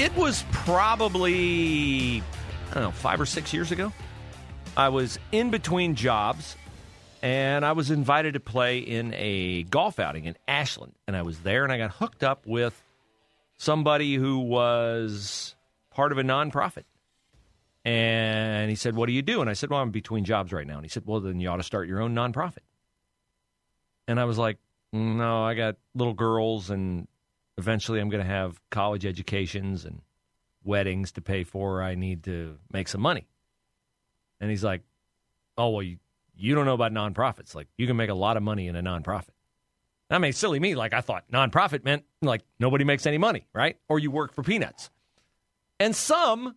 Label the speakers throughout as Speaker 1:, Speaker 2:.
Speaker 1: It was probably, I don't know, five or six years ago. I was in between jobs and I was invited to play in a golf outing in Ashland. And I was there and I got hooked up with somebody who was part of a nonprofit. And he said, What do you do? And I said, Well, I'm between jobs right now. And he said, Well, then you ought to start your own nonprofit. And I was like, No, I got little girls and eventually I'm going to have college educations and weddings to pay for. I need to make some money. And he's like, Oh, well, you, you don't know about nonprofits. Like, you can make a lot of money in a nonprofit. I mean, silly me. Like, I thought nonprofit meant like nobody makes any money, right? Or you work for peanuts. And some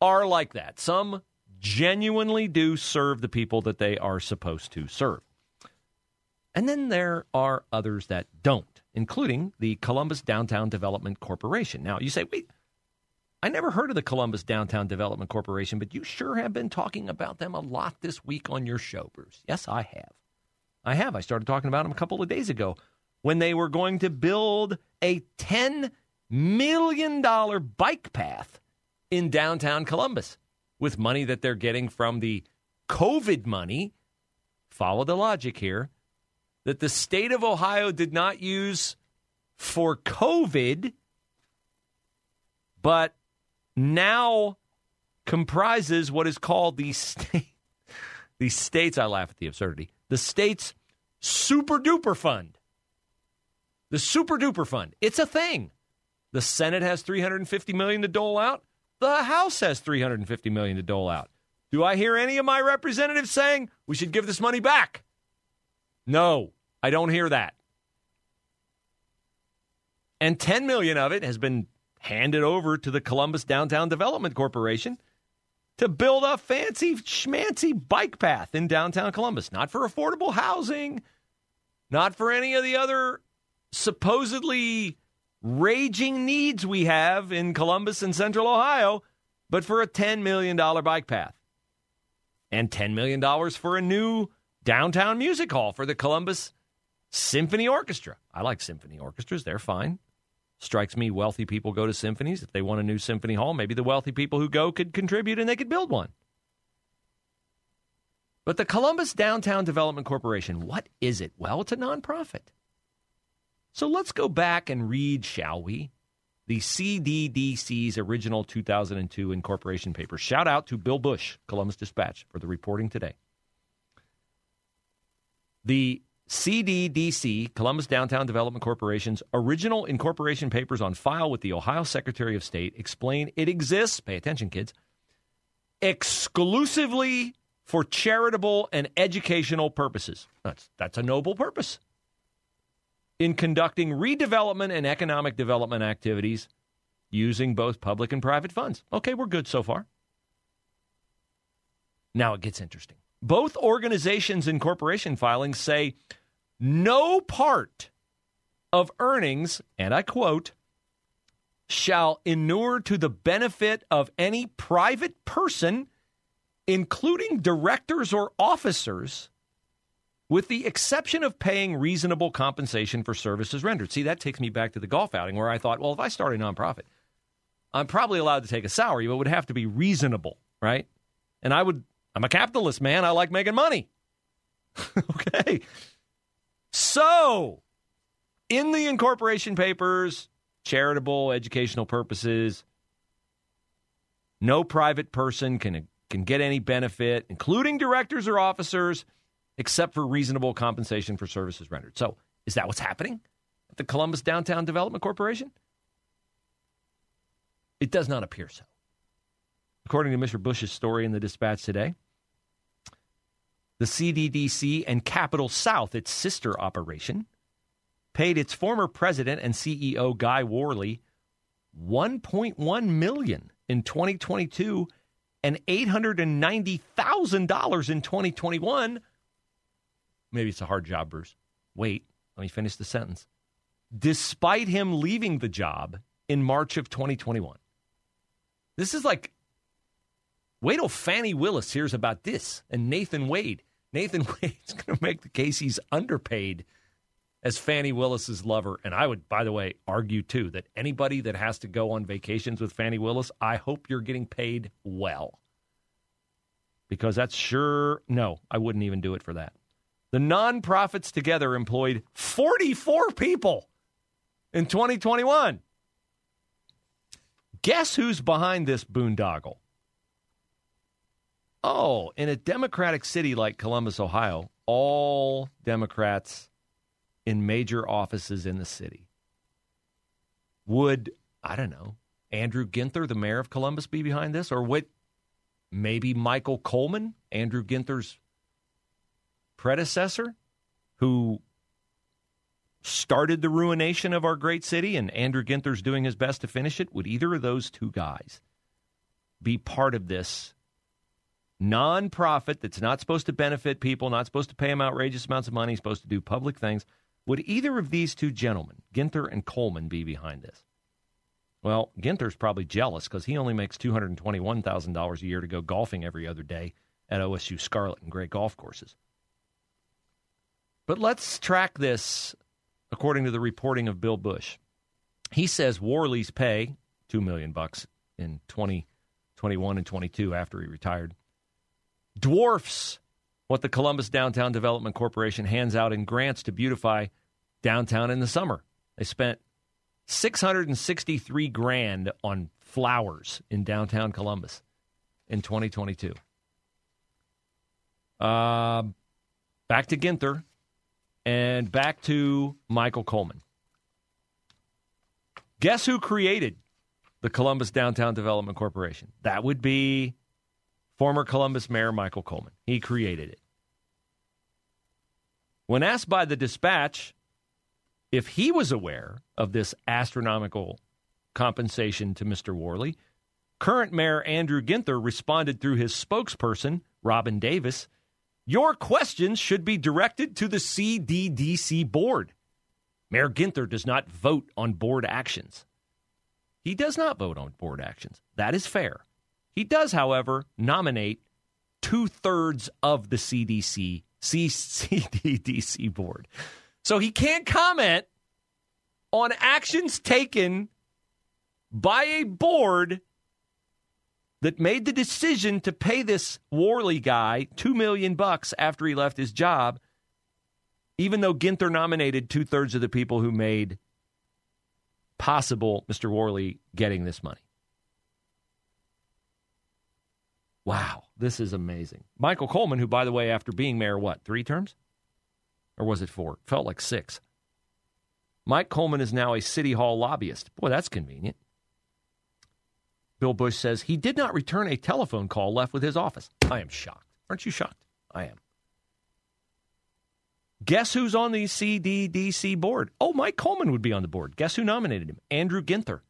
Speaker 1: are like that. Some genuinely do serve the people that they are supposed to serve. And then there are others that don't, including the Columbus Downtown Development Corporation. Now, you say, wait, I never heard of the Columbus Downtown Development Corporation, but you sure have been talking about them a lot this week on your show, Bruce. Yes, I have. I have. I started talking about them a couple of days ago when they were going to build a $10 million bike path in downtown Columbus with money that they're getting from the COVID money. Follow the logic here that the state of Ohio did not use for COVID, but now comprises what is called the state. The states, I laugh at the absurdity. The state's super duper fund. The super duper fund. It's a thing. The Senate has 350 million to dole out. The House has 350 million to dole out. Do I hear any of my representatives saying we should give this money back? No, I don't hear that. And 10 million of it has been handed over to the Columbus Downtown Development Corporation to build a fancy schmancy bike path in downtown Columbus, not for affordable housing, not for any of the other supposedly raging needs we have in Columbus and Central Ohio, but for a $10 million bike path. And $10 million for a new downtown music hall for the Columbus Symphony Orchestra. I like symphony orchestras, they're fine. Strikes me wealthy people go to symphonies. If they want a new symphony hall, maybe the wealthy people who go could contribute and they could build one. But the Columbus Downtown Development Corporation, what is it? Well, it's a nonprofit. So let's go back and read, shall we? The CDDC's original 2002 incorporation paper. Shout out to Bill Bush, Columbus Dispatch, for the reporting today. The CDDC, Columbus Downtown Development Corporation's original incorporation papers on file with the Ohio Secretary of State explain it exists, pay attention, kids, exclusively for charitable and educational purposes. That's, that's a noble purpose. In conducting redevelopment and economic development activities using both public and private funds. Okay, we're good so far. Now it gets interesting. Both organizations and corporation filings say no part of earnings, and I quote, shall inure to the benefit of any private person, including directors or officers, with the exception of paying reasonable compensation for services rendered. See, that takes me back to the golf outing where I thought, well, if I start a nonprofit, I'm probably allowed to take a salary, but it would have to be reasonable, right? And I would, I'm a capitalist, man. I like making money. okay. So, in the incorporation papers, charitable, educational purposes, no private person can can get any benefit, including directors or officers, except for reasonable compensation for services rendered. So, is that what's happening at the Columbus Downtown Development Corporation? It does not appear so. According to Mr. Bush's story in the Dispatch today, The CDDC and Capital South, its sister operation, paid its former president and CEO Guy Worley 1.1 million in 2022 and $890,000 in 2021. Maybe it's a hard job, Bruce. Wait, let me finish the sentence. Despite him leaving the job in March of 2021. This is like, wait till Fani Willis hears about this and Nathan Wade. Nathan Wade's going to make the case he's underpaid as Fani Willis's lover. And I would, by the way, argue too that anybody that has to go on vacations with Fani Willis, I hope you're getting paid well. Because that's sure, no, I wouldn't even do it for that. The nonprofits together employed 44 people in 2021. Guess who's behind this boondoggle? Oh, in a Democratic city like Columbus, Ohio, all Democrats in major offices in the city. Would, I don't know, Andrew Ginther, the mayor of Columbus, be behind this? Or would maybe Michael Coleman, Andrew Ginther's predecessor, who started the ruination of our great city and Andrew Ginther's doing his best to finish it? Would either of those two guys be part of this nonprofit that's not supposed to benefit people, not supposed to pay them outrageous amounts of money, supposed to do public things? Would either of these two gentlemen, Ginther and Coleman, be behind this? Well, Ginther's probably jealous because he only makes $221,000 a year to go golfing every other day at OSU Scarlet and Gray golf courses. But let's track this according to the reporting of Bill Bush. He says Worley's pay, 2 million bucks in 2021 and 22 after he retired, dwarfs what the Columbus Downtown Development Corporation hands out in grants to beautify downtown in the summer. They spent 663 grand on flowers in downtown Columbus in 2022. Uh, back to Ginther and back to Michael Coleman. Guess who created the Columbus Downtown Development Corporation? That would be former Columbus Mayor Michael Coleman. He created it. When asked by the dispatch if he was aware of this astronomical compensation to Mr. Worley, current Mayor Andrew Ginther responded through his spokesperson, Robin Davis Your questions should be directed to the CDDC board. Mayor Ginther does not vote on board actions. He does not vote on board actions. That is fair. He does, however, nominate two thirds of the CDC, CDDC board. So he can't comment on actions taken by a board that made the decision to pay this Worley guy 2 million bucks after he left his job even though Ginther nominated two thirds of the people who made possible Mr. Worley getting this money. Wow, this is amazing. Michael Coleman, who, by the way, after being mayor, what, three terms? Or was it four? Felt like six. Mike Coleman is now a City Hall lobbyist. Boy, that's convenient. Bill Bush says he did not return a telephone call left with his office. I am shocked. Aren't you shocked? I am. Guess who's on the CDDC board? Oh, Mike Coleman would be on the board. Guess who nominated him? Andrew Ginther.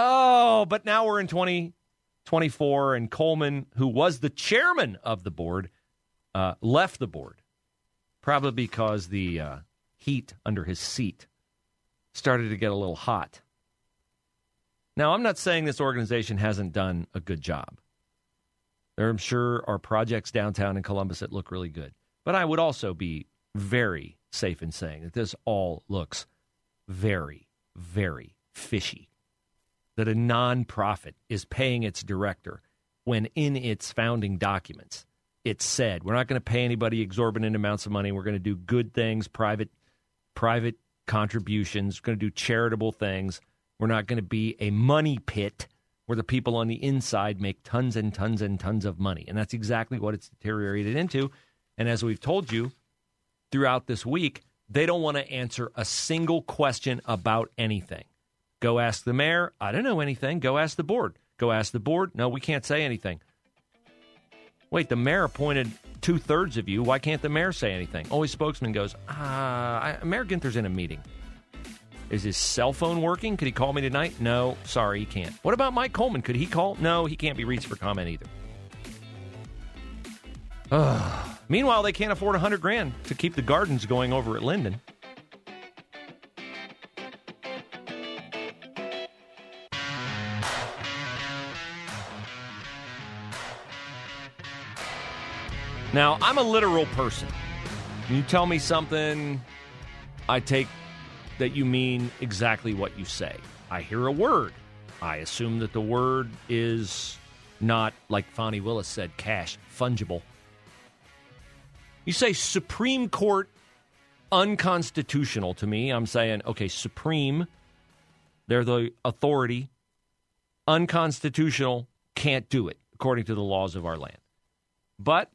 Speaker 1: Oh, but now we're in 2024, and Coleman, who was the chairman of the board, uh, left the board, probably because the uh, heat under his seat started to get a little hot. Now, I'm not saying this organization hasn't done a good job. There, I'm sure, are projects downtown in Columbus that look really good. But I would also be very safe in saying that this all looks very, very fishy. That a nonprofit is paying its director when in its founding documents it said we're not going to pay anybody exorbitant amounts of money. We're going to do good things, private private contributions. We're going to do charitable things. We're not going to be a money pit where the people on the inside make tons and tons and tons of money. And that's exactly what it's deteriorated into. And as we've told you throughout this week, they don't want to answer a single question about anything. Go ask the mayor. I don't know anything. Go ask the board. Go ask the board. No, we can't say anything. Wait, the mayor appointed two thirds of you. Why can't the mayor say anything? Always spokesman goes, ah, uh, Mayor Ginther's in a meeting. Is his cell phone working? Could he call me tonight? No, sorry, he can't. What about Mike Coleman? Could he call? No, he can't be reached for comment either. Uh, meanwhile, they can't afford a hundred grand to keep the gardens going over at Linden. Now, I'm a literal person. You tell me something, I take that you mean exactly what you say. I hear a word. I assume that the word is not, like Fani Willis said, cash, fungible. You say Supreme Court unconstitutional to me. I'm saying, okay, Supreme, they're the authority. Unconstitutional, can't do it according to the laws of our land. But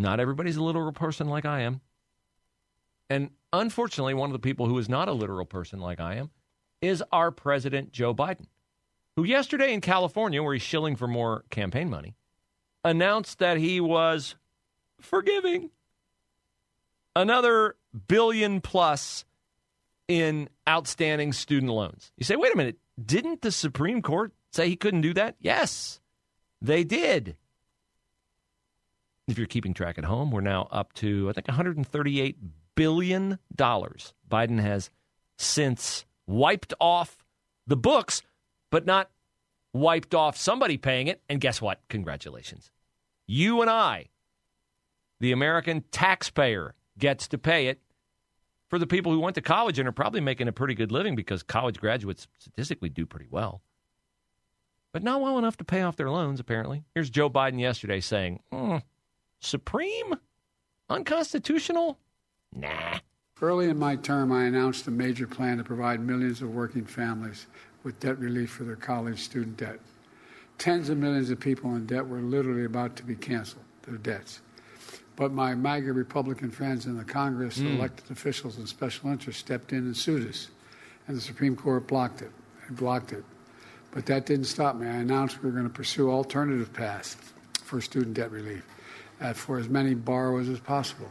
Speaker 1: not everybody's a literal person like I am. And unfortunately, one of the people who is not a literal person like I am is our president, Joe Biden, who yesterday in California, where he's shilling for more campaign money, announced that he was forgiving another billion plus in outstanding student loans. You say, wait a minute, didn't the Supreme Court say he couldn't do that? Yes, they did. If you're keeping track at home, we're now up to, I think, 138 billion dollars. Biden has since wiped off the books, but not wiped off somebody paying it. And guess what? Congratulations. You and I, the American taxpayer, gets to pay it for the people who went to college and are probably making a pretty good living because college graduates statistically do pretty well. But not well enough to pay off their loans, apparently. Here's Joe Biden yesterday saying, mm, Supreme? Unconstitutional? Nah.
Speaker 2: Early in my term, I announced a major plan to provide millions of working families with debt relief for their college student debt. Tens of millions of people in debt were literally about to be canceled, their debts. But my MAGA Republican friends in the Congress, mm. elected officials, and special interests stepped in and sued us. And the Supreme Court blocked it. It blocked it. But that didn't stop me. I announced we were going to pursue alternative paths for student debt relief uh, for as many borrowers as possible.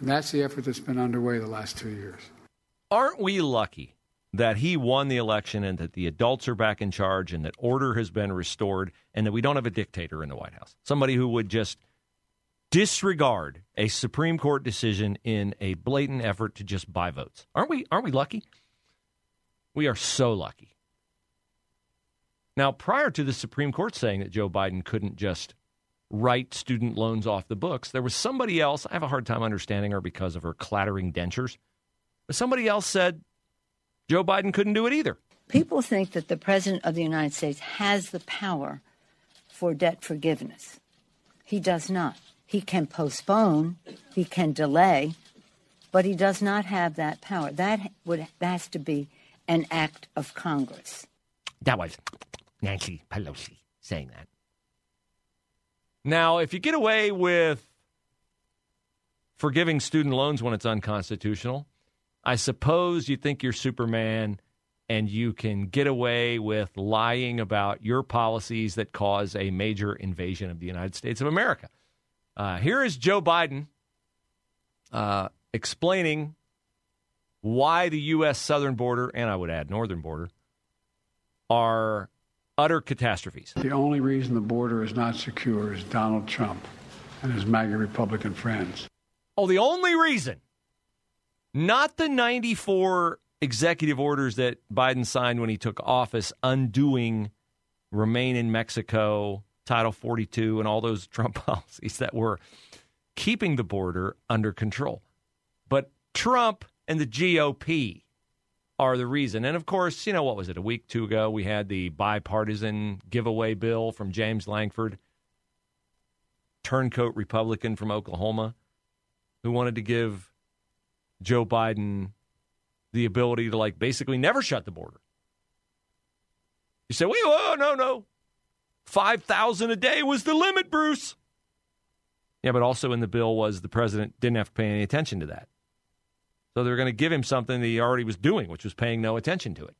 Speaker 2: And that's the effort that's been underway the last two years.
Speaker 1: Aren't we lucky that he won the election and that the adults are back in charge and that order has been restored and that we don't have a dictator in the White House? Somebody who would just disregard a Supreme Court decision in a blatant effort to just buy votes. Aren't we aren't we lucky? We are so lucky. Now, prior to the Supreme Court saying that Joe Biden couldn't just write student loans off the books. There was somebody else, I have a hard time understanding her because of her clattering dentures, but somebody else said Joe Biden couldn't do it either.
Speaker 3: People think that the President of the United States has the power for debt forgiveness. He does not. He can postpone, he can delay, but he does not have that power. That would that has to be an act of Congress.
Speaker 1: That was Nancy Pelosi saying that. Now, if you get away with forgiving student loans when it's unconstitutional, I suppose you think you're Superman and you can get away with lying about your policies that cause a major invasion of the United States of America. Uh, here is Joe Biden uh, explaining why the U.S. southern border, and I would add northern border, are utter catastrophes.
Speaker 2: The only reason the border is not secure is Donald Trump and his MAGA Republican friends.
Speaker 1: Oh, the only reason. Not the 94 executive orders that Biden signed when he took office, undoing remain in Mexico, Title 42, and all those Trump policies that were keeping the border under control. But Trump and the GOP are the reason. And of course, you know, what was it, a week, two ago, we had the bipartisan giveaway bill from James Lankford, turncoat Republican from Oklahoma, who wanted to give Joe Biden the ability to, like, basically never shut the border. You say, wait, whoa, oh, no, no. 5,000 a day was the limit, Bruce. Yeah, but also in the bill was the president didn't have to pay any attention to that. So they're going to give him something that he already was doing, which was paying no attention to it.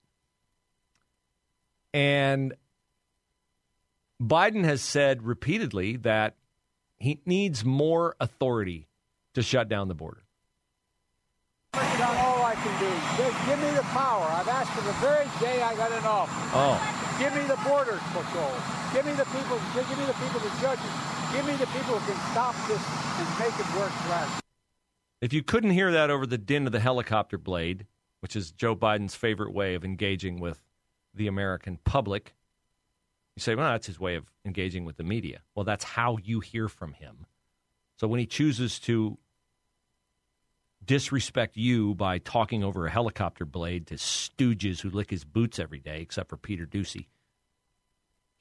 Speaker 1: And Biden has said repeatedly that he needs more authority to shut down the border.
Speaker 4: I've all I can do. Just give me the power. I've asked for the very day I got in office.
Speaker 1: Oh,
Speaker 4: Give me the border patrol. Give me the people. Give me the people, the judges. Give me the people who can stop this and make it work right.
Speaker 1: If you couldn't hear that over the din of the helicopter blade, which is Joe Biden's favorite way of engaging with the American public, you say, well, that's his way of engaging with the media. Well, that's how you hear from him. So when he chooses to disrespect you by talking over a helicopter blade to stooges who lick his boots every day, except for Peter Doocy,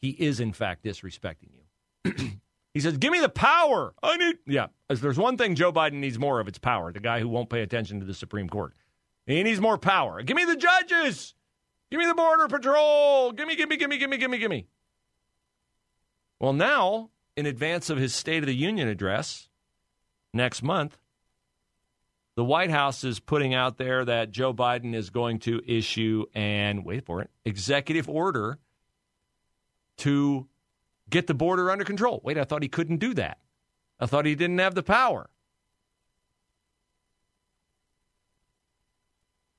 Speaker 1: he is in fact disrespecting you. he says, "Give me the power. I need." Yeah, as there's one thing Joe Biden needs more of, it's power. The guy who won't pay attention to the Supreme Court, he needs more power. Give me the judges. Give me the border patrol. Give me, give me, give me, give me, give me, give me. Well, now, in advance of his State of the Union address next month, the White House is putting out there that Joe Biden is going to issue an, wait for it, executive order to get the border under control. Wait, I thought he couldn't do that. I thought he didn't have the power.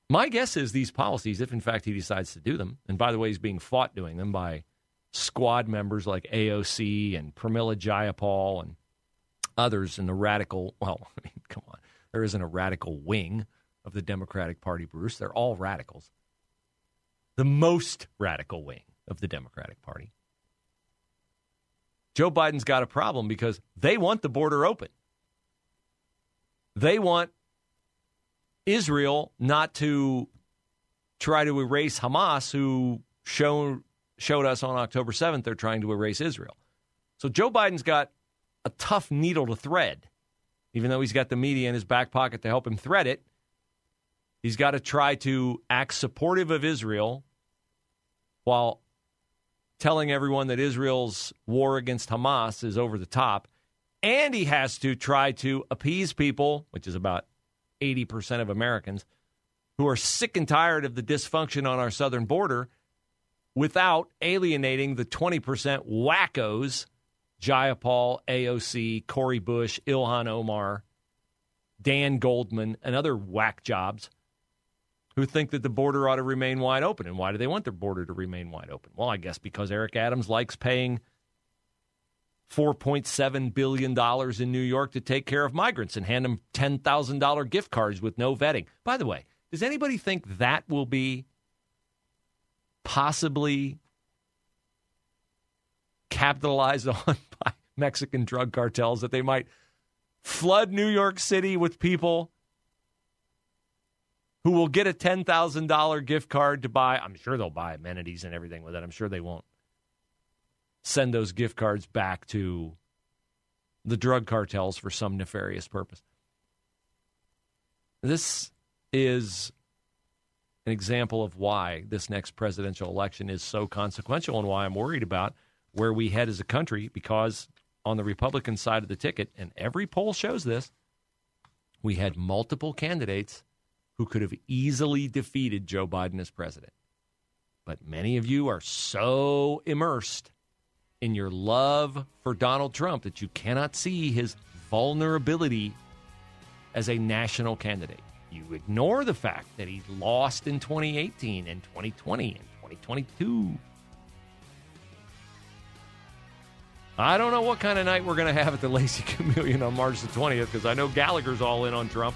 Speaker 1: My guess is these policies, if in fact he decides to do them, and by the way, he's being fought doing them by squad members like AOC and Pramila Jayapal and others in the radical, well, I mean, come on. There isn't a radical wing of the Democratic Party, Bruce. They're all radicals. The most radical wing of the Democratic Party. Joe Biden's got a problem because they want the border open. They want Israel not to try to erase Hamas, who showed, showed us on October 7th they're trying to erase Israel. So Joe Biden's got a tough needle to thread, even though he's got the media in his back pocket to help him thread it. He's got to try to act supportive of Israel while telling everyone that Israel's war against Hamas is over the top. And he has to try to appease people, which is about 80% of Americans, who are sick and tired of the dysfunction on our southern border without alienating the 20% wackos Jayapal, AOC, Cori Bush, Ilhan Omar, Dan Goldman, and other whack jobs who think that the border ought to remain wide open. And why do they want their border to remain wide open? Well, I guess because Eric Adams likes paying $4.7 billion in New York to take care of migrants and hand them $10,000 gift cards with no vetting. By the way, does anybody think that will be possibly capitalized on by Mexican drug cartels that they might flood New York City with people who will get a $10,000 gift card to buy. I'm sure they'll buy amenities and everything with it. I'm sure they won't send those gift cards back to the drug cartels for some nefarious purpose. This is an example of why this next presidential election is so consequential and why I'm worried about where we head as a country because on the Republican side of the ticket, and every poll shows this, we had multiple candidates who could have easily defeated Joe Biden as president. But many of you are so immersed in your love for Donald Trump that you cannot see his vulnerability as a national candidate. You ignore the fact that he lost in 2018 and 2020 and 2022. I don't know what kind of night we're going to have at the Lacey Chameleon on March the 20th because I know Gallagher's all in on Trump.